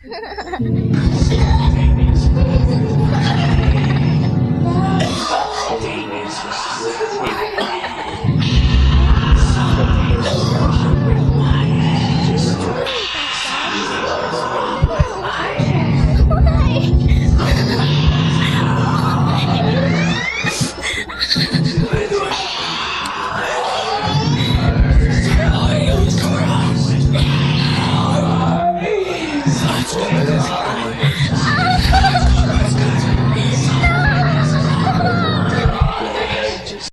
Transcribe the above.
Davis. 太聪明了